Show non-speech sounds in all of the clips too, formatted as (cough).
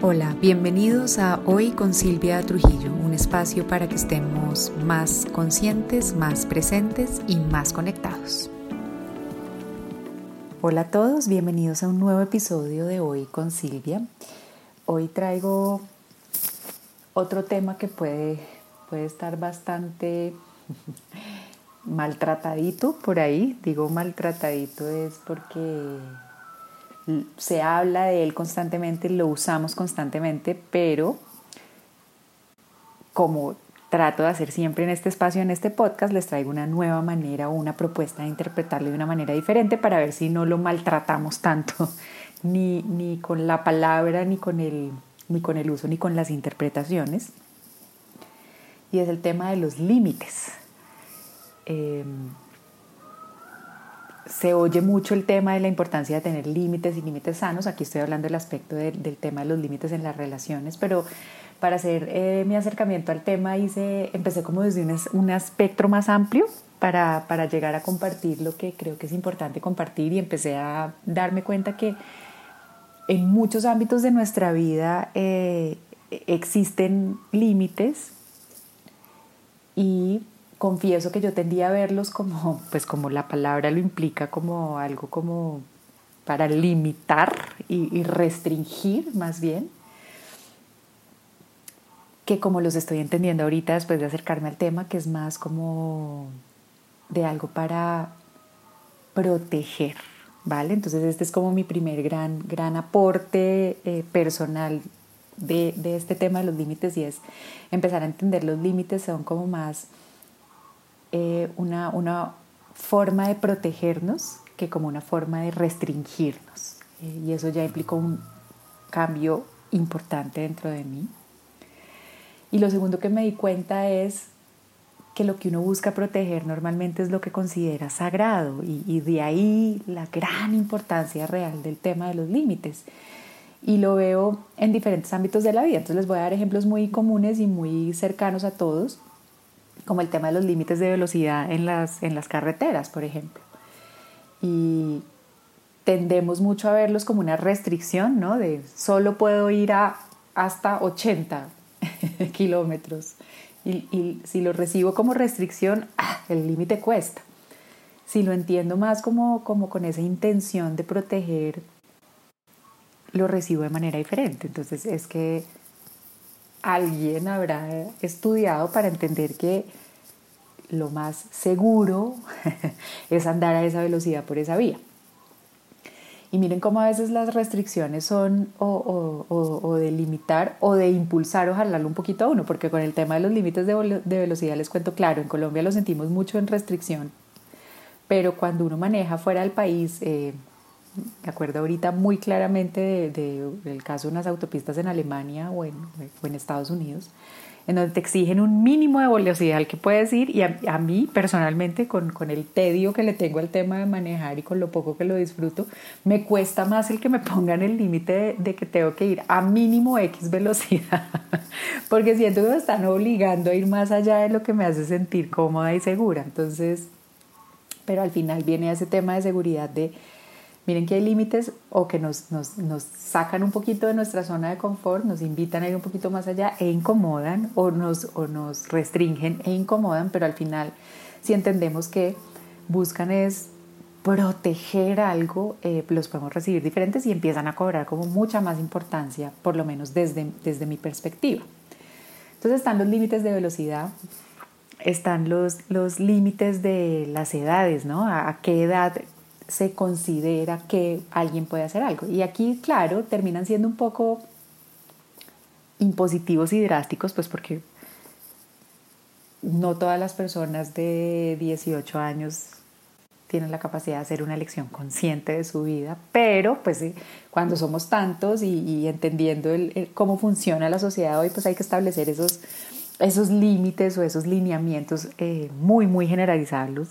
Hola, bienvenidos a Hoy con Silvia Trujillo, un espacio para que estemos más conscientes, más presentes y más conectados. Hola a todos, bienvenidos a un nuevo episodio de Hoy con Silvia. Hoy traigo otro tema que puede, puede estar bastante (laughs) maltratadito por ahí. Digo maltratadito es porque se habla de él constantemente, lo usamos constantemente, pero como trato de hacer siempre en este espacio, en este podcast, les traigo una nueva manera o una propuesta de interpretarlo de una manera diferente para ver si no lo maltratamos tanto, (laughs) ni, ni con la palabra, ni con, el, ni con el uso, ni con las interpretaciones. Y es el tema de los límites. Eh, se oye mucho el tema de la importancia de tener límites y límites sanos. Aquí estoy hablando del aspecto del tema de los límites en las relaciones, pero para hacer eh, mi acercamiento al tema hice, empecé como desde un, un espectro más amplio para, para, llegar a compartir lo que creo que es importante compartir y empecé a darme cuenta que en muchos ámbitos de nuestra vida eh, existen límites y confieso que yo tendía a verlos como, pues como la palabra lo implica, como algo como para limitar y, restringir más bien, que como los estoy entendiendo ahorita después de acercarme al tema, que es más como de algo para proteger, ¿vale? Entonces este es como mi primer gran, gran aporte eh, personal de, de este tema de los límites y es empezar a entender los límites son como más eh, una, forma de protegernos que como una forma de restringirnos. Eh, y eso ya implicó un cambio importante dentro de mí. Y lo segundo que me di cuenta es que lo que uno busca proteger normalmente es lo que considera sagrado y, y, de ahí la gran importancia real del tema de los límites. Y lo veo en diferentes ámbitos de la vida. Entonces les voy a dar ejemplos muy comunes y muy cercanos a todos como el tema de los límites de velocidad en las, en las carreteras, por ejemplo. Y tendemos mucho a verlos como una restricción, ¿no? De solo puedo ir a hasta 80 (laughs) kilómetros. Y, si lo recibo como restricción, ¡ah! el límite cuesta. Si lo entiendo más como, como con esa intención de proteger, lo recibo de manera diferente. Entonces es que alguien habrá estudiado para entender que lo más seguro (laughs) es andar a esa velocidad por esa vía. Y miren cómo a veces las restricciones son o, de limitar o de impulsar o jalarlo un poquito a uno, porque con el tema de los límites de, velocidad les cuento claro, en Colombia lo sentimos mucho en restricción, pero cuando uno maneja fuera del país, eh, me acuerdo ahorita muy claramente del caso de unas autopistas en Alemania o en, o en Estados Unidos, en donde te exigen un mínimo de velocidad al que puedes ir y a, mí personalmente con, con, el tedio que le tengo al tema de manejar y con lo poco que lo disfruto, me cuesta más el que me pongan el límite de, que tengo que ir a mínimo X velocidad, (laughs) porque siento que me están obligando a ir más allá de lo que me hace sentir cómoda y segura. Entonces, pero al final viene ese tema de seguridad de miren que hay límites o que nos, nos, nos, sacan un poquito de nuestra zona de confort, nos invitan a ir un poquito más allá e incomodan o nos, o nos restringen e incomodan, pero al final si entendemos que buscan es proteger algo, eh, los podemos recibir diferentes y empiezan a cobrar como mucha más importancia, por lo menos desde, desde mi perspectiva. Entonces están los límites de velocidad, están los, los límites de las edades, ¿no? a qué edad se considera que alguien puede hacer algo. Y aquí, claro, terminan siendo un poco impositivos y drásticos, pues porque no todas las personas de 18 años tienen la capacidad de hacer una elección consciente de su vida, pero pues cuando somos tantos y, entendiendo cómo funciona la sociedad hoy, pues hay que establecer esos, esos límites o esos lineamientos eh, muy, muy generalizados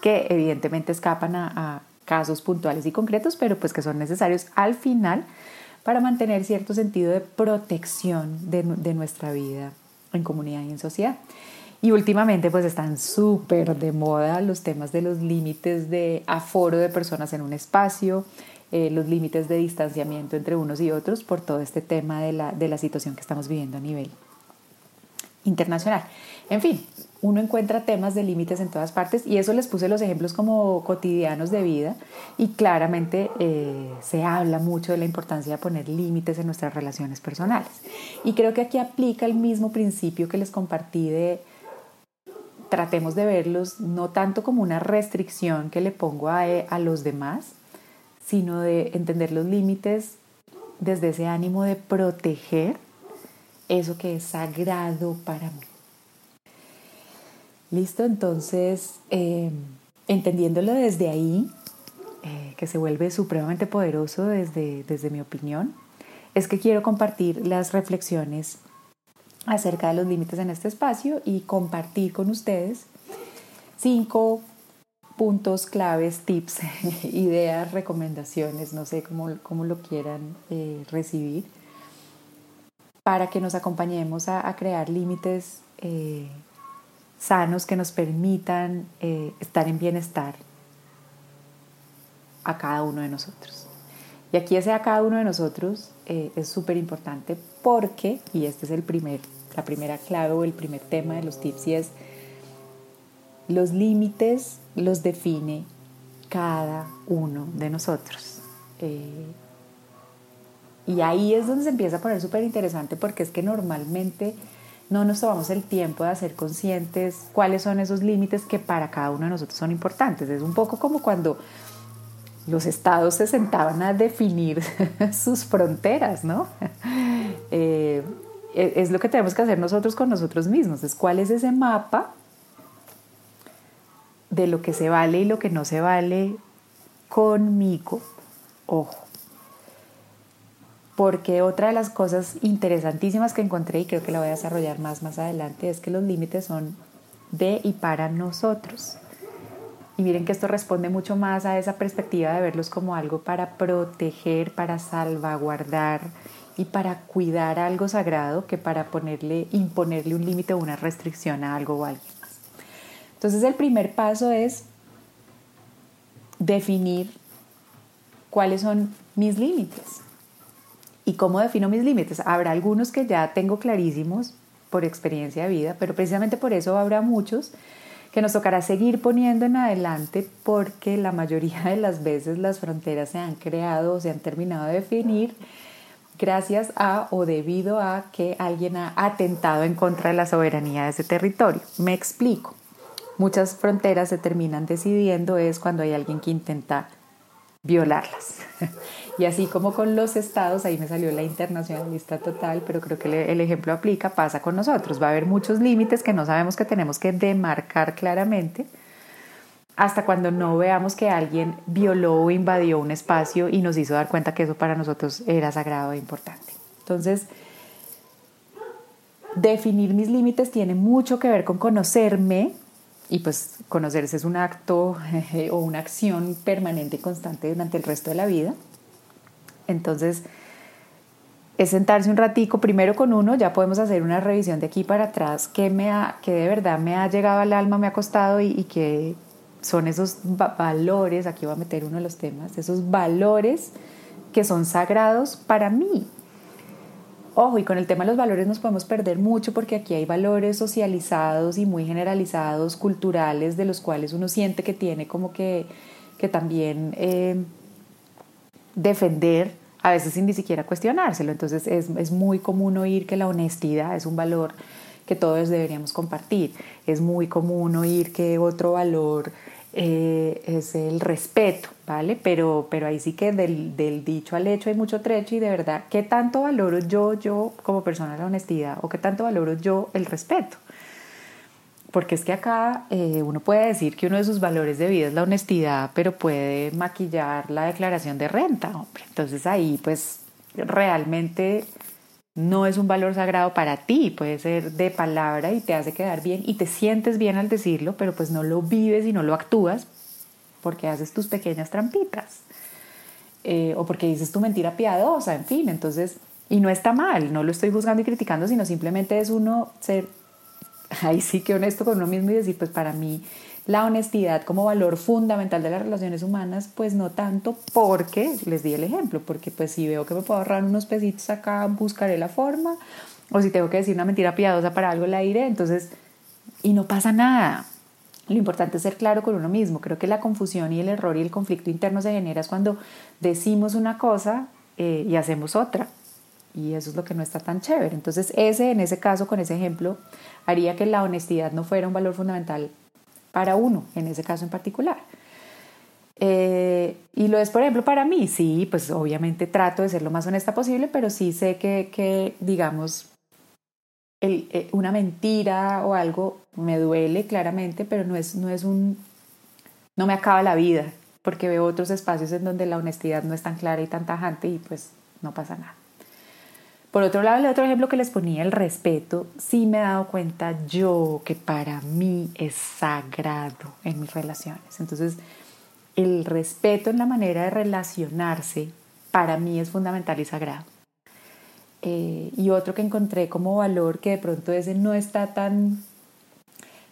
que evidentemente escapan a, casos puntuales y concretos, pero pues que son necesarios al final para mantener cierto sentido de protección de, nuestra vida en comunidad y en sociedad. Y últimamente pues están súper de moda los temas de los límites de aforo de personas en un espacio, eh, los límites de distanciamiento entre unos y otros por todo este tema de la, de la situación que estamos viviendo a nivel internacional. En fin, uno encuentra temas de límites en todas partes y eso les puse los ejemplos como cotidianos de vida y claramente eh, se habla mucho de la importancia de poner límites en nuestras relaciones personales. Y creo que aquí aplica el mismo principio que les compartí de tratemos de verlos no tanto como una restricción que le pongo a, a los demás, sino de entender los límites desde ese ánimo de proteger eso que es sagrado para mí. Listo, entonces, eh, entendiéndolo desde ahí, eh, que se vuelve supremamente poderoso desde, desde mi opinión, es que quiero compartir las reflexiones acerca de los límites en este espacio y compartir con ustedes cinco puntos claves, tips, (laughs) ideas, recomendaciones, no sé cómo, cómo lo quieran eh, recibir, para que nos acompañemos a, crear límites eh, sanos que nos permitan eh, estar en bienestar a cada uno de nosotros. Y aquí ese a cada uno de nosotros es súper importante porque, y este es el primer, la primera clave o el primer tema de los tips, y es los límites los define cada uno de nosotros. Eh, y ahí es donde se empieza a poner súper interesante porque es que normalmente no nos tomamos el tiempo de hacer conscientes cuáles son esos límites que para cada uno de nosotros son importantes. Es un poco como cuando los estados se sentaban a definir (laughs) sus fronteras, ¿no? (laughs) Eh, es lo que tenemos que hacer nosotros con nosotros mismos, es cuál es ese mapa de lo que se vale y lo que no se vale conmigo, ojo. Porque otra de las cosas interesantísimas que encontré y creo que la voy a desarrollar más más adelante es que los límites son de y para nosotros. Y miren que esto responde mucho más a esa perspectiva de verlos como algo para proteger, para salvaguardar y para cuidar algo sagrado que para ponerle, imponerle un límite o una restricción a algo o alguien. Entonces el primer paso es definir cuáles son mis límites. ¿Y cómo defino mis límites? Habrá algunos que ya tengo clarísimos por experiencia de vida, pero precisamente por eso habrá muchos que nos tocará seguir poniendo en adelante porque la mayoría de las veces las fronteras se han creado o se han terminado de definir gracias a o debido a que alguien ha atentado en contra de la soberanía de ese territorio. Me explico muchas fronteras se terminan decidiendo es cuando hay alguien que intenta violarlas. Y así como con los estados, ahí me salió la internacionalista total, pero creo que el ejemplo aplica, pasa con nosotros. Va a haber muchos límites que no sabemos que tenemos que demarcar claramente hasta cuando no veamos que alguien violó o invadió un espacio y nos hizo dar cuenta que eso para nosotros era sagrado e importante. Entonces, definir mis límites tiene mucho que ver con conocerme, y pues conocerse es un acto (laughs) o una acción permanente y constante durante el resto de la vida. Entonces, es sentarse un ratico primero con uno, ya podemos hacer una revisión de aquí para atrás, que, me ha, que de verdad me ha llegado al alma, me ha costado y, y que son esos valores, aquí voy a meter uno de los temas, esos valores que son sagrados para mí, Ojo, y con el tema de los valores nos podemos perder mucho porque aquí hay valores socializados y muy generalizados, culturales, de los cuales uno siente que tiene como que, que también eh, defender, a veces sin ni siquiera cuestionárselo. Entonces es, es muy común oír que la honestidad es un valor que todos deberíamos compartir. Es muy común oír que otro valor eh, es el respeto, ¿vale? Pero, pero ahí sí que del, del, dicho al hecho hay mucho trecho y de verdad, ¿qué tanto valoro yo, yo como persona la honestidad o qué tanto valoro yo el respeto? Porque es que acá eh, uno puede decir que uno de sus valores de vida es la honestidad, pero puede maquillar la declaración de renta, hombre. Entonces ahí pues realmente no es un valor sagrado para ti, puede ser de palabra y te hace quedar bien y te sientes bien al decirlo, pero pues no lo vives y no lo actúas porque haces tus pequeñas trampitas eh, o porque dices tu mentira piadosa, en fin, entonces, y no está mal, no lo estoy juzgando y criticando, sino simplemente es uno ser (laughs) ahí sí que honesto con uno mismo y decir, pues para mí La honestidad como valor fundamental de las relaciones humanas, pues no tanto porque, les di el ejemplo, porque pues si veo que me puedo ahorrar unos pesitos acá, buscaré la forma, o si tengo que decir una mentira piadosa para algo la diré, entonces, y no pasa nada. Lo importante es ser claro con uno mismo. Creo que la confusión y el error y el conflicto interno se genera cuando decimos una cosa eh, y hacemos otra. Y eso es lo que no está tan chévere. Entonces, ese, en ese caso, con ese ejemplo, haría que la honestidad no fuera un valor fundamental para uno, en ese caso en particular. Eh, y lo es, por ejemplo, para mí, sí, pues obviamente trato de ser lo más honesta posible, pero sí sé que, que digamos, eh, una mentira o algo me duele claramente, pero no es, no es un, no me acaba la vida, porque veo otros espacios en donde la honestidad no es tan clara y tan tajante y pues no pasa nada. Por otro lado, el otro ejemplo que les ponía, el respeto, sí me he dado cuenta yo que para mí es sagrado en mis relaciones. Entonces, el respeto en la manera de relacionarse para mí es fundamental y sagrado. Eh, y otro que encontré como valor que de pronto ese no está tan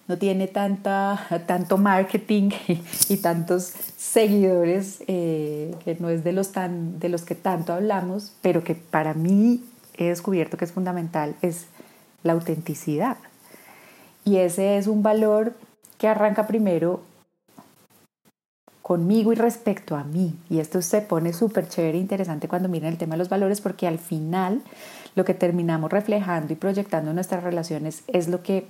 no tiene tanta, tanto marketing (laughs) y, tantos seguidores, eh, que no es de los, tan, de los que tanto hablamos, pero que para mí he descubierto que es fundamental, es la autenticidad. Y ese es un valor que arranca primero conmigo y respecto a mí. Y esto se pone súper chévere e interesante cuando miran el tema de los valores porque al final lo que terminamos reflejando y proyectando en nuestras relaciones es lo que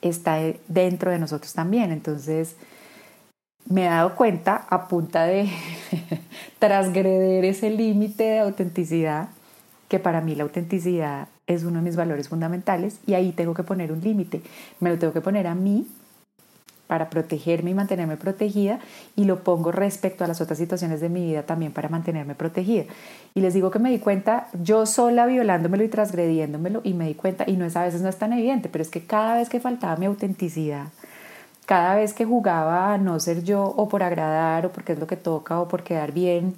está dentro de nosotros también. Entonces, me he dado cuenta a punta de (laughs) transgreder ese límite de autenticidad que para mí la autenticidad es uno de mis valores fundamentales y ahí tengo que poner un límite. Me lo tengo que poner a mí para protegerme y mantenerme protegida y lo pongo respecto a las otras situaciones de mi vida también para mantenerme protegida. Y les digo que me di cuenta yo sola violándomelo y transgrediéndomelo y me di cuenta, y no es a veces no es tan evidente, pero es que cada vez que faltaba mi autenticidad, cada vez que jugaba a no ser yo o por agradar o porque es lo que toca o por quedar bien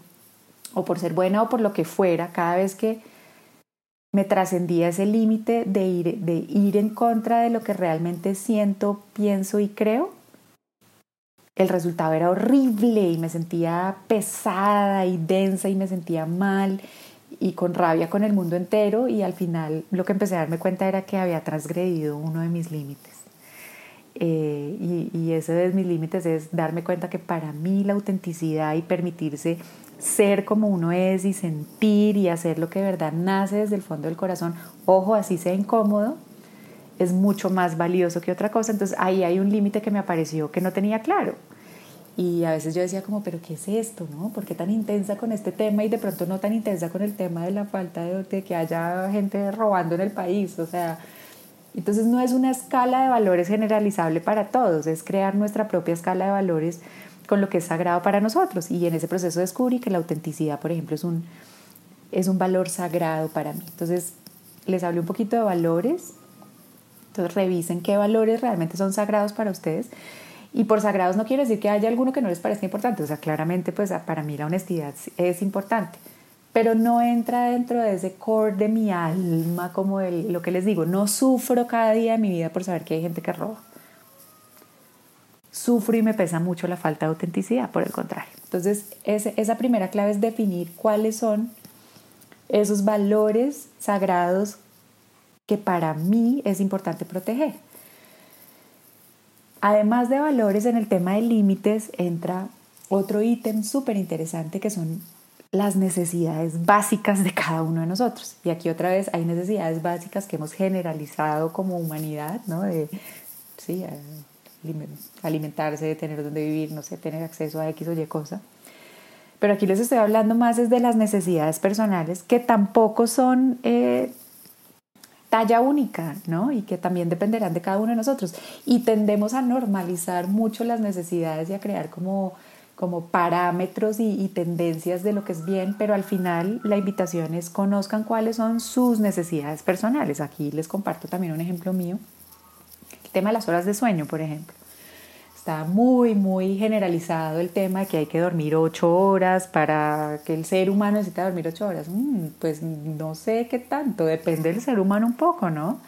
o por ser buena o por lo que fuera, cada vez que me trascendía ese límite de ir, de ir en contra de lo que realmente siento, pienso y creo, el resultado era horrible y me sentía pesada y densa y me sentía mal y con rabia con el mundo entero y al final lo que empecé a darme cuenta era que había transgredido uno de mis límites. Eh, y, y ese de mis límites es darme cuenta que para mí la autenticidad y permitirse ser como uno es y sentir y hacer lo que de verdad nace desde el fondo del corazón, ojo, así sea incómodo, es mucho más valioso que otra cosa. Entonces ahí hay un límite que me apareció que no tenía claro. Y a veces yo decía como, pero ¿qué es esto? ¿no? ¿Por qué tan intensa con este tema y de pronto no tan intensa con el tema de la falta de, de que haya gente robando en el país? O sea, entonces no es una escala de valores generalizable para todos, es crear nuestra propia escala de valores con lo que es sagrado para nosotros. Y en ese proceso descubrí que la autenticidad, por ejemplo, es un, es un valor sagrado para mí. Entonces, les hablé un poquito de valores. Entonces, revisen qué valores realmente son sagrados para ustedes. Y por sagrados no quiero decir que haya alguno que no les parezca importante. O sea, claramente, pues para mí la honestidad es importante. Pero no entra dentro de ese core de mi alma, como el, lo que les digo. No sufro cada día de mi vida por saber que hay gente que roba sufro y me pesa mucho la falta de autenticidad, por el contrario. Entonces, esa primera clave es definir cuáles son esos valores sagrados que para mí es importante proteger. Además de valores, en el tema de límites entra otro ítem súper interesante que son las necesidades básicas de cada uno de nosotros. Y aquí otra vez hay necesidades básicas que hemos generalizado como humanidad, ¿no? De, sí, alimentarse, tener donde vivir, no sé, tener acceso a X o Y cosa. Pero aquí les estoy hablando más es de las necesidades personales que tampoco son eh, talla única, ¿no? Y que también dependerán de cada uno de nosotros. Y tendemos a normalizar mucho las necesidades y a crear como, como parámetros y, y tendencias de lo que es bien, pero al final la invitación es conozcan cuáles son sus necesidades personales. Aquí les comparto también un ejemplo mío tema de las horas de sueño, por ejemplo. Está muy, muy generalizado el tema de que hay que dormir ocho horas para que el ser humano necesita dormir ocho horas. Mm, pues no sé qué tanto, depende del ser humano un poco, ¿no?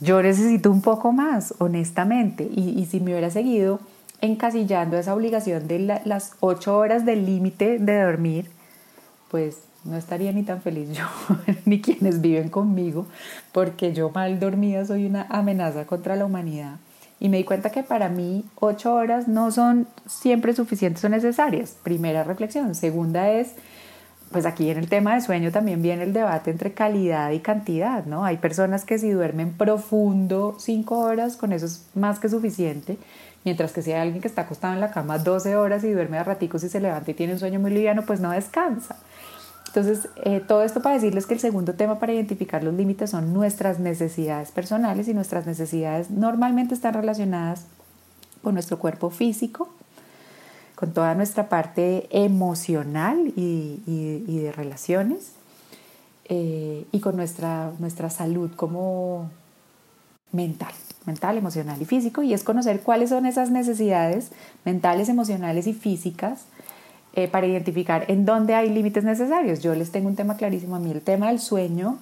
yo necesito un poco más, honestamente. Y, y si me hubiera seguido encasillando esa obligación de las ocho horas del límite de dormir, pues no estaría ni tan feliz yo, (laughs) ni quienes viven conmigo, porque yo mal dormida soy una amenaza contra la humanidad. Y me di cuenta que para mí ocho horas no son siempre suficientes o necesarias. Primera reflexión. Segunda es, pues aquí en el tema de sueño también viene el debate entre calidad y cantidad, ¿no? Hay personas que si duermen profundo cinco horas, con eso es más que suficiente. Mientras que si hay alguien que está acostado en la cama 12 horas y duerme a raticos y se levanta y tiene un sueño muy liviano, pues no descansa. Entonces, eh, todo esto para decirles que el segundo tema para identificar los límites son nuestras necesidades personales y nuestras necesidades normalmente están relacionadas con nuestro cuerpo físico, con toda nuestra parte emocional y, de relaciones eh, y con nuestra, nuestra salud como mental, mental, emocional y físico. Y es conocer cuáles son esas necesidades mentales, emocionales y físicas eh, para identificar en dónde hay límites necesarios. Yo les tengo un tema clarísimo a mí, el tema del sueño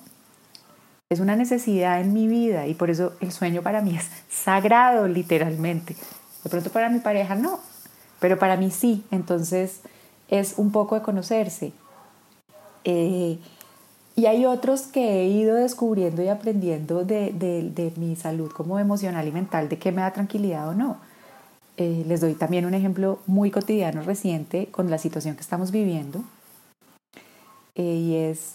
es una necesidad en mi vida y por eso el sueño para mí (laughs) es sagrado literalmente. De pronto para mi pareja no, pero para mí sí, entonces es un poco de conocerse. Eh, y hay otros que he ido descubriendo y aprendiendo de, de mi salud como emocional y mental, de qué me da tranquilidad o no. Eh, les doy también un ejemplo muy cotidiano reciente con la situación que estamos viviendo. Eh, y es,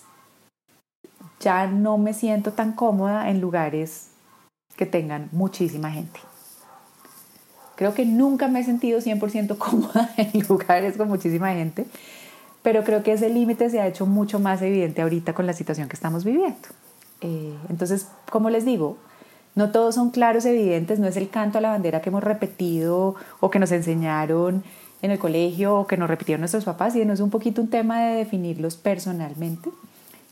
ya no me siento tan cómoda en lugares que tengan muchísima gente. Creo que nunca me he sentido 100% (laughs) cómoda en lugares con muchísima gente, pero creo que ese límite se ha hecho mucho más evidente ahorita con la situación que estamos viviendo. Eh, entonces, como les digo, no todos son claros, evidentes, no es el canto a la bandera que hemos repetido o que nos enseñaron en el colegio o que nos repitieron nuestros papás, sino es un poquito un tema de definirlos personalmente.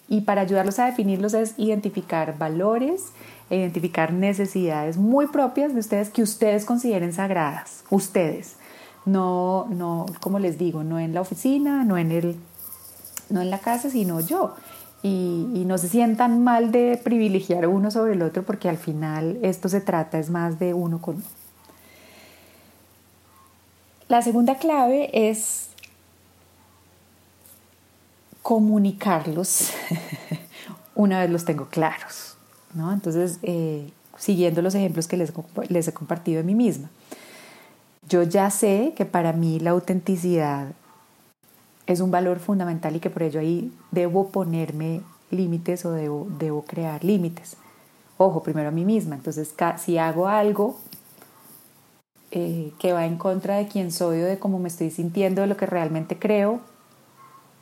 Y para ayudarlos a definirlos es identificar valores, e identificar necesidades muy propias de ustedes que ustedes consideren sagradas, ustedes. No, no, como les digo, no en la oficina, no en, el, no en la casa, sino yo y, no se sientan mal de privilegiar uno sobre el otro porque al final esto se trata es más de uno con uno. La segunda clave es comunicarlos (laughs) una vez los tengo claros. ¿no? Entonces, eh, siguiendo los ejemplos que les, les he compartido a mí misma, yo ya sé que para mí la autenticidad es un valor fundamental y que por ello ahí debo ponerme límites o debo, debo crear límites. Ojo, primero a mí misma. Entonces, si hago algo eh, que va en contra de quién soy o de cómo me estoy sintiendo, de lo que realmente creo,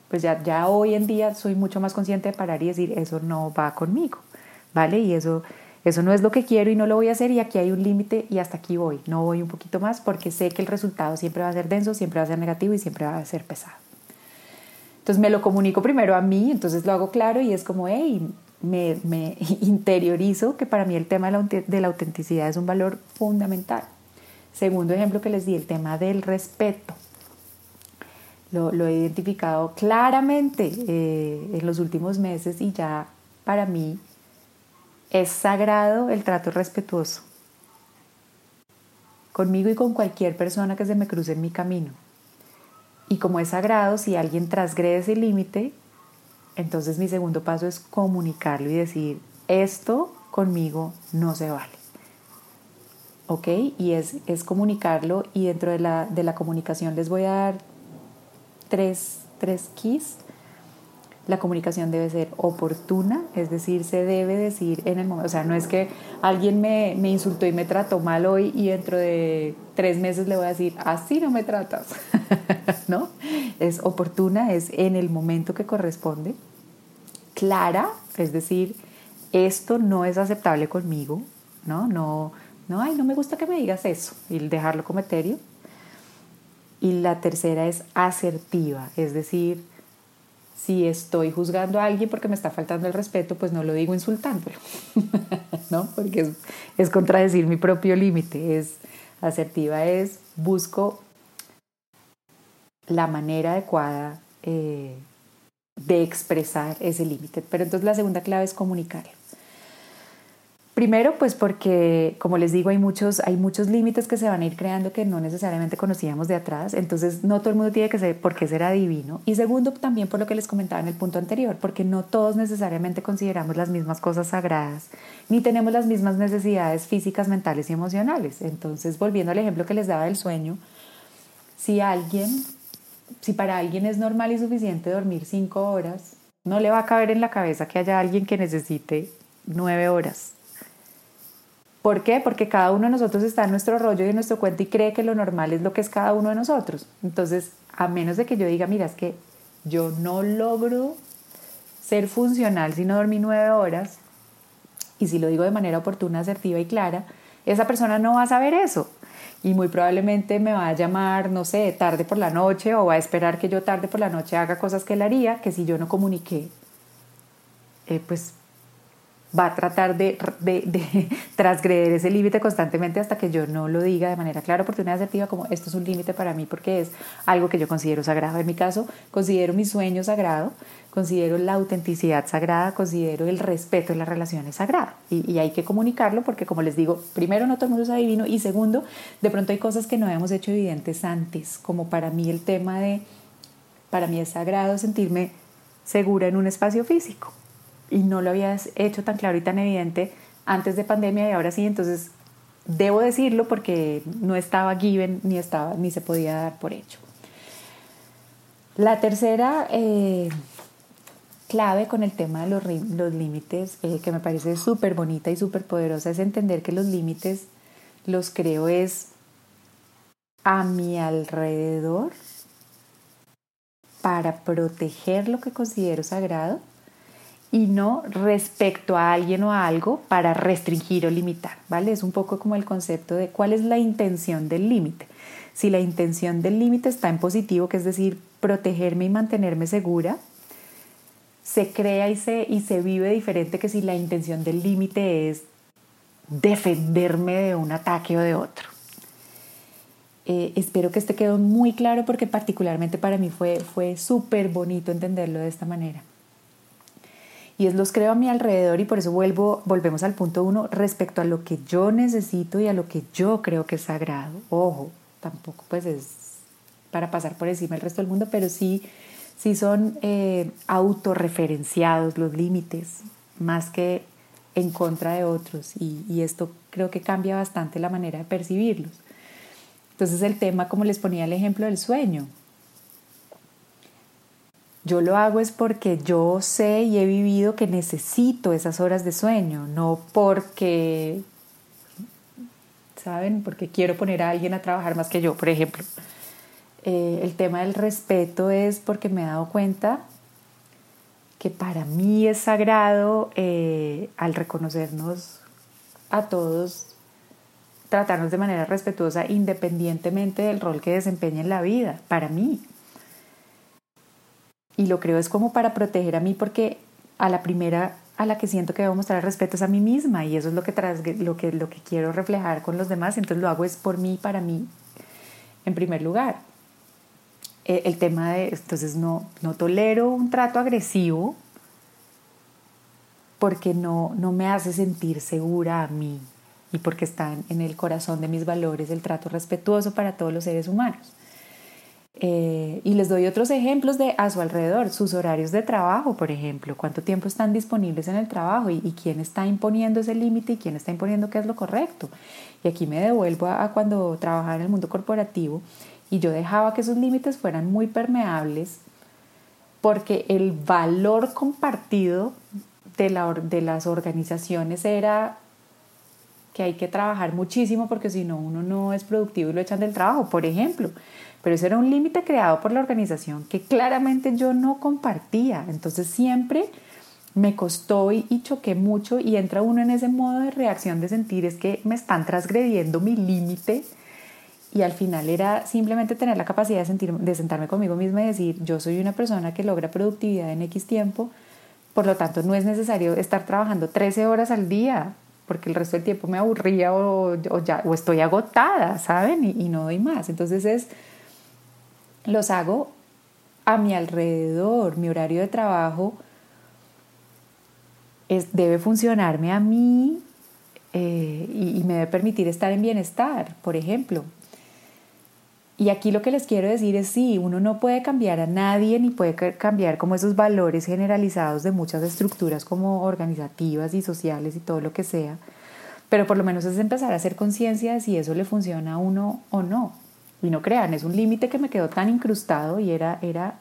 pues ya, ya hoy en día soy mucho más consciente de parar y decir, eso no va conmigo, ¿vale? Y eso, eso no es lo que quiero y no lo voy a hacer y aquí hay un límite y hasta aquí voy. No voy un poquito más porque sé que el resultado siempre va a ser denso, siempre va a ser negativo y siempre va a ser pesado. Entonces me lo comunico primero a mí, entonces lo hago claro y es como, hey, me, (laughs) interiorizo que para mí el tema de la, autenticidad es un valor fundamental. Segundo ejemplo que les di, el tema del respeto. Lo, lo he identificado claramente eh, en los últimos meses y ya para mí es sagrado el trato respetuoso conmigo y con cualquier persona que se me cruce en mi camino. Y como es sagrado, si alguien transgrede ese límite, entonces mi segundo paso es comunicarlo y decir, esto conmigo no se vale. ¿Ok? Y es, es comunicarlo y dentro de la, de la comunicación les voy a dar tres, tres keys la comunicación debe ser oportuna, es decir, se debe decir en el momento, o sea, no es que alguien me, insultó y me trató mal hoy y dentro de tres meses le voy a decir, así no me tratas, (laughs) ¿no? Es oportuna, es en el momento que corresponde, clara, es decir, esto no es aceptable conmigo, ¿no? No, no, ay, no me gusta que me digas eso y dejarlo como etéreo. Y la tercera es asertiva, es decir, si estoy juzgando a alguien porque me está faltando el respeto, pues no lo digo insultándolo, (laughs) ¿no? Porque es, contradecir mi propio límite, es asertiva, es busco la manera adecuada eh, de expresar ese límite. Pero entonces la segunda clave es comunicarlo. Primero, pues porque, como les digo, hay muchos, hay muchos límites que se van a ir creando que no necesariamente conocíamos de atrás, entonces no todo el mundo tiene que ser por qué ser adivino. Y segundo, también por lo que les comentaba en el punto anterior, porque no todos necesariamente consideramos las mismas cosas sagradas, ni tenemos las mismas necesidades físicas, mentales y emocionales. Entonces, volviendo al ejemplo que les daba del sueño, si alguien, si para alguien es normal y suficiente dormir cinco horas, no le va a caber en la cabeza que haya alguien que necesite nueve horas ¿Por qué? Porque cada uno de nosotros está en nuestro rollo y en nuestro cuento y cree que lo normal es lo que es cada uno de nosotros. Entonces, a menos de que yo diga, mira, es que yo no logro ser funcional si no dormí nueve horas, y si lo digo de manera oportuna, asertiva y clara, esa persona no va a saber eso. Y muy probablemente me va a llamar, no sé, tarde por la noche o va a esperar que yo tarde por la noche haga cosas que él haría, que si yo no comuniqué, eh, pues va a tratar de, de, (laughs) ese límite constantemente hasta que yo no lo diga de manera clara, oportunidad asertiva, como esto es un límite para mí porque es algo que yo considero sagrado. En mi caso, considero mi sueño sagrado, considero la autenticidad sagrada, considero el respeto en las relaciones sagrado. Y, y, hay que comunicarlo porque, como les digo, primero no todo el mundo es adivino y segundo, de pronto hay cosas que no hemos hecho evidentes antes, como para mí el tema de, para mí es sagrado sentirme segura en un espacio físico y no lo habías hecho tan claro y tan evidente antes de pandemia y ahora sí, entonces debo decirlo porque no estaba given ni, estaba, ni se podía dar por hecho. La tercera eh, clave con el tema de los, los límites, eh, que me parece súper bonita y súper poderosa, es entender que los límites los creo es a mi alrededor para proteger lo que considero sagrado y no respecto a alguien o a algo para restringir o limitar, ¿vale? Es un poco como el concepto de cuál es la intención del límite. Si la intención del límite está en positivo, que es decir, protegerme y mantenerme segura, se crea y se, y se vive diferente que si la intención del límite es defenderme de un ataque o de otro. Eh, espero que este quedó muy claro porque particularmente para mí fue, fue súper bonito entenderlo de esta manera y es los creo a mi alrededor y por eso vuelvo, volvemos al punto uno respecto a lo que yo necesito y a lo que yo creo que es sagrado. Ojo, tampoco pues es para pasar por encima del resto del mundo, pero sí, sí son eh, autorreferenciados los límites, más que en contra de otros y, y esto creo que cambia bastante la manera de percibirlos. Entonces el tema, como les ponía el ejemplo del sueño, yo lo hago es porque yo sé y he vivido que necesito esas horas de sueño, no porque, ¿saben? Porque quiero poner a alguien a trabajar más que yo, por ejemplo. Eh, el tema del respeto es porque me he dado cuenta que para mí es sagrado eh, al reconocernos a todos, tratarnos de manera respetuosa independientemente del rol que desempeñe en la vida, para mí y lo creo es como para proteger a mí porque a la primera a la que siento que debo mostrar respeto es a mí misma y eso es lo que, lo que, lo que quiero reflejar con los demás, entonces lo hago es por mí, para mí, en primer lugar. Eh, el tema de, entonces no, no tolero un trato agresivo porque no, no me hace sentir segura a mí y porque están en el corazón de mis valores el trato respetuoso para todos los seres humanos. Eh, y les doy otros ejemplos de a su alrededor, sus horarios de trabajo, por ejemplo, cuánto tiempo están disponibles en el trabajo y, quién está imponiendo ese límite y quién está imponiendo qué es lo correcto. Y aquí me devuelvo a, cuando trabajaba en el mundo corporativo y yo dejaba que esos límites fueran muy permeables porque el valor compartido de, la, de las organizaciones era que hay que trabajar muchísimo porque si no uno no es productivo y lo echan del trabajo, por ejemplo. Pero eso era un límite creado por la organización que claramente yo no compartía. Entonces siempre me costó y, choqué mucho y entra uno en ese modo de reacción de sentir es que me están transgrediendo mi límite y al final era simplemente tener la capacidad de, sentir, de sentarme conmigo misma y decir yo soy una persona que logra productividad en X tiempo, por lo tanto no es necesario estar trabajando 13 horas al día porque el resto del tiempo me aburría o, o estoy agotada, ¿saben? Y, y no doy más. Entonces es los hago a mi alrededor. Mi horario de trabajo es, debe funcionarme a mí eh, y, y me debe permitir estar en bienestar, por ejemplo. Y aquí lo que les quiero decir es sí, uno no puede cambiar a nadie ni puede cambiar como esos valores generalizados de muchas estructuras como organizativas y sociales y todo lo que sea, pero por lo menos es empezar a hacer conciencia de si eso le funciona a uno o no. Y no crean, es un límite que me quedó tan incrustado y era, era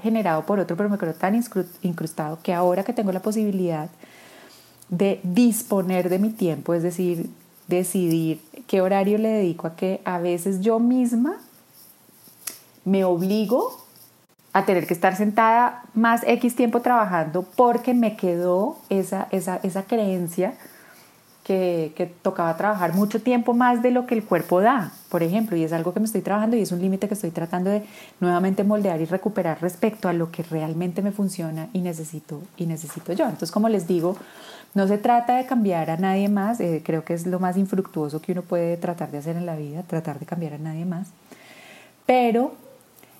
generado por otro, pero me quedó tan incrustado que ahora que tengo la posibilidad de disponer de mi tiempo, es decir, decidir qué horario le dedico a que a veces yo misma me obligo a tener que estar sentada más X tiempo trabajando porque me quedó esa, esa, esa creencia que, que, tocaba trabajar mucho tiempo más de lo que el cuerpo da, por ejemplo, y es algo que me estoy trabajando y es un límite que estoy tratando de nuevamente moldear y recuperar respecto a lo que realmente me funciona y necesito, y necesito yo. Entonces, como les digo, no se trata de cambiar a nadie más, eh, creo que es lo más infructuoso que uno puede tratar de hacer en la vida, tratar de cambiar a nadie más, pero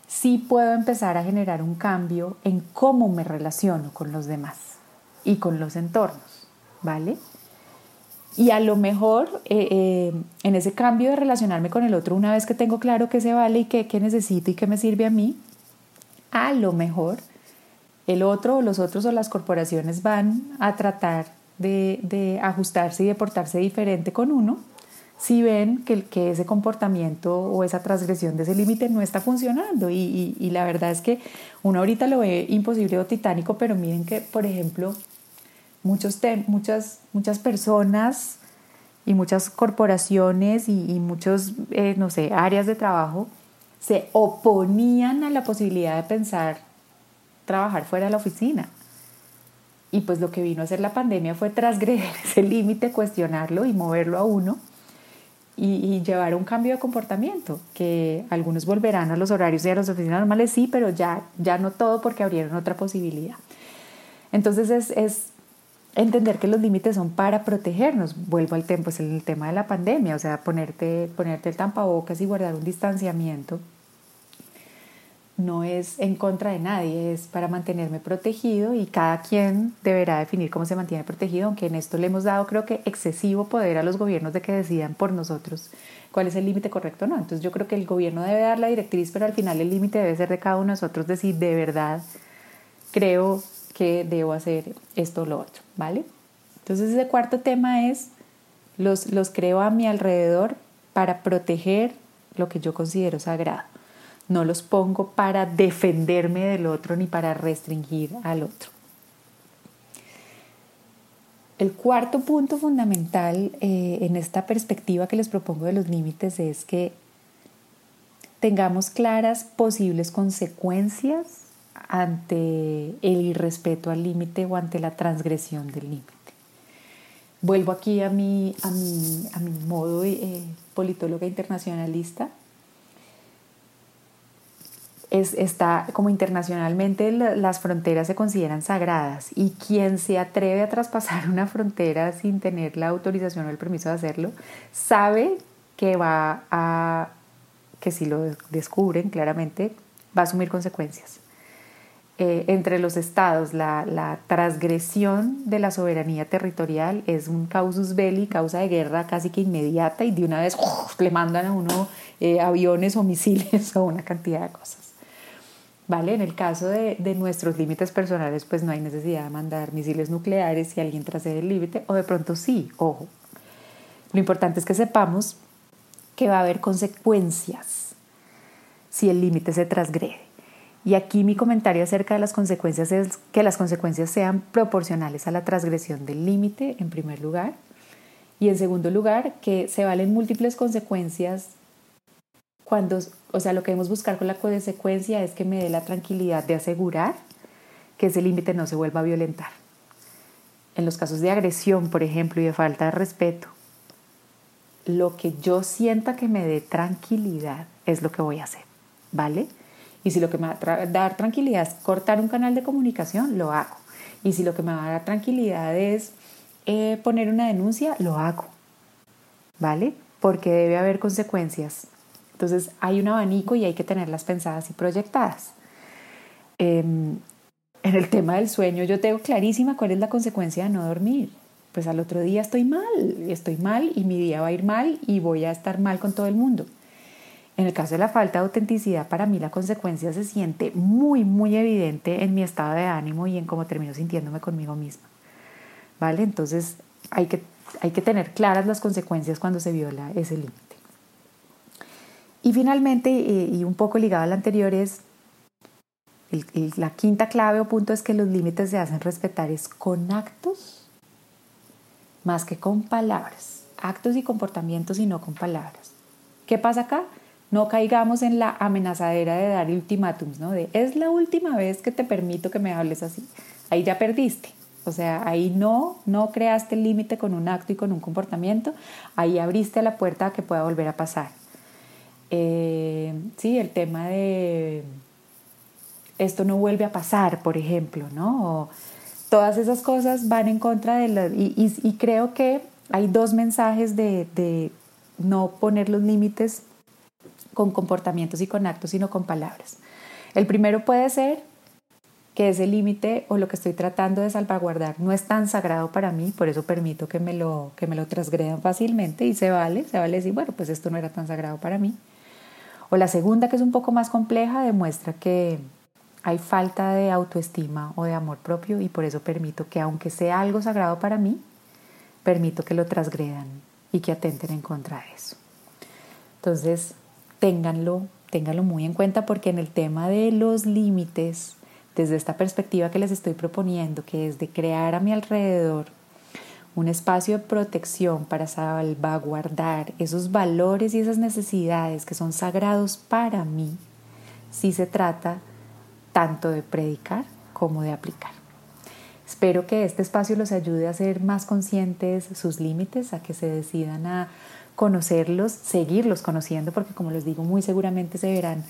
sí puedo empezar a generar un cambio en cómo me relaciono con los demás y con los entornos, ¿vale? Y a lo mejor eh, eh, en ese cambio de relacionarme con el otro, una vez que tengo claro qué se vale y qué, qué necesito y qué me sirve a mí, a lo mejor el otro o los otros o las corporaciones van a tratar de, ajustarse y de portarse diferente con uno si ven que, ese comportamiento o esa transgresión de ese límite no está funcionando. Y, la verdad es que uno ahorita lo ve imposible o titánico, pero miren que, por ejemplo, muchos muchas, muchas personas y muchas corporaciones y, muchos, eh, no sé, áreas de trabajo se oponían a la posibilidad de pensar trabajar fuera de la oficina. Y pues lo que vino a hacer la pandemia fue transgredir (laughs) ese límite, cuestionarlo y moverlo a uno y, llevar un cambio de comportamiento, que algunos volverán a los horarios y a las oficinas normales, sí, pero ya, ya no todo porque abrieron otra posibilidad. Entonces es, es entender que los límites son para protegernos. Vuelvo al tema, pues el tema de la pandemia, o sea, ponerte, ponerte el tampabocas y guardar un distanciamiento no es en contra de nadie, es para mantenerme protegido y cada quien deberá definir cómo se mantiene protegido, aunque en esto le hemos dado creo que excesivo poder a los gobiernos de que decidan por nosotros cuál es el límite correcto o no. Entonces yo creo que el gobierno debe dar la directriz, pero al final el límite debe ser de cada uno de nosotros decir de verdad creo que debo hacer esto o lo otro, ¿vale? Entonces ese cuarto tema es los, los creo a mi alrededor para proteger lo que yo considero sagrado no los pongo para defenderme del otro ni para restringir al otro. El cuarto punto fundamental eh, en esta perspectiva que les propongo de los límites es que tengamos claras posibles consecuencias ante el irrespeto al límite o ante la transgresión del límite. Vuelvo aquí a mi, a mi, modo eh, politóloga internacionalista está como internacionalmente las fronteras se consideran sagradas y quien se atreve a traspasar una frontera sin tener la autorización o el permiso de hacerlo, sabe que va a, que si lo descubren claramente, va a asumir consecuencias. Eh, entre los estados, la, transgresión de la soberanía territorial es un causus belli, causa de guerra casi que inmediata y de una vez le mandan a uno eh, aviones o misiles (laughs) o una cantidad de cosas. ¿Vale? En el caso de, nuestros límites personales, pues no hay necesidad de mandar misiles nucleares si alguien trascede el límite, o de pronto sí, ojo. Lo importante es que sepamos que va a haber consecuencias si el límite se transgrede. Y aquí mi comentario acerca de las consecuencias es que las consecuencias sean proporcionales a la transgresión del límite, en primer lugar, y en segundo lugar, que se valen múltiples consecuencias cuando, o sea, lo que debemos buscar con la consecuencia es que me dé la tranquilidad de asegurar que ese límite no se vuelva a violentar. En los casos de agresión, por ejemplo, y de falta de respeto, lo que yo sienta que me dé tranquilidad es lo que voy a hacer, ¿vale? Y si lo que me va a dar tranquilidad es cortar un canal de comunicación, lo hago. Y si lo que me va a dar tranquilidad es eh, poner una denuncia, lo hago, ¿vale? Porque debe haber consecuencias entonces hay un abanico y hay que tenerlas pensadas y proyectadas. Em, en el tema del sueño yo tengo clarísima cuál es la consecuencia de no dormir. pues al otro día estoy mal, estoy mal y mi día va a ir mal y voy a estar mal con todo el mundo. En el caso de la falta de autenticidad, para mí la consecuencia se siente muy, muy evidente en mi estado de ánimo y en cómo termino sintiéndome conmigo misma. ¿Vale? Entonces hay que, hay que tener claras las consecuencias cuando se viola ese límite. Y finalmente, y un poco ligado al anterior, es la quinta clave o punto es que los límites se hacen respetar es con actos más que con palabras. Actos y comportamientos y no con palabras. ¿Qué pasa acá? No caigamos en la amenazadera de dar ultimátums, ¿no? De es la última vez que te permito que me hables así. Ahí ya perdiste. O sea, ahí no, no creaste el límite con un acto y con un comportamiento. Ahí abriste la puerta a que pueda volver a pasar. Eh, sí, el tema de esto no vuelve a pasar, por ejemplo, ¿no? todas esas cosas van en contra de la... Y, creo que hay dos mensajes de, no poner los límites con comportamientos y con actos, sino con palabras. El primero puede ser que ese límite o lo que estoy tratando de salvaguardar no es tan sagrado para mí, por eso permito que me lo, que me lo transgredan fácilmente y se vale, se vale decir, bueno, pues esto no era tan sagrado para mí. O la segunda, que es un poco más compleja, demuestra que hay falta de autoestima o de amor propio y por eso permito que aunque sea algo sagrado para mí, permito que lo transgredan y que atenten en contra de eso. Entonces, ténganlo, ténganlo muy en cuenta porque en el tema de los límites, desde esta perspectiva que les estoy proponiendo, que es de crear a mi alrededor un espacio de protección para salvaguardar esos valores y esas necesidades que son sagrados para mí, si se trata tanto de predicar como de aplicar. Espero que este espacio los ayude a ser más conscientes sus límites, a que se decidan a conocerlos, seguirlos conociendo, porque como les digo, muy seguramente se verán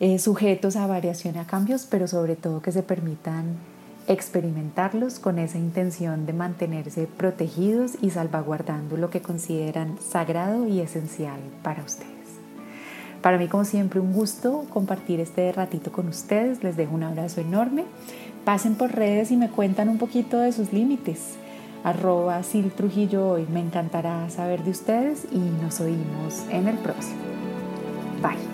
eh, sujetos a variación y a cambios, pero sobre todo que se permitan experimentarlos con esa intención de mantenerse protegidos y salvaguardando lo que consideran sagrado y esencial para ustedes. Para mí, como siempre, un gusto compartir este ratito con ustedes. Les dejo un abrazo enorme. Pasen por redes y me cuentan un poquito de sus límites. Arroba Sil Trujillo hoy. Me encantará saber de ustedes y nos oímos en el próximo. Bye.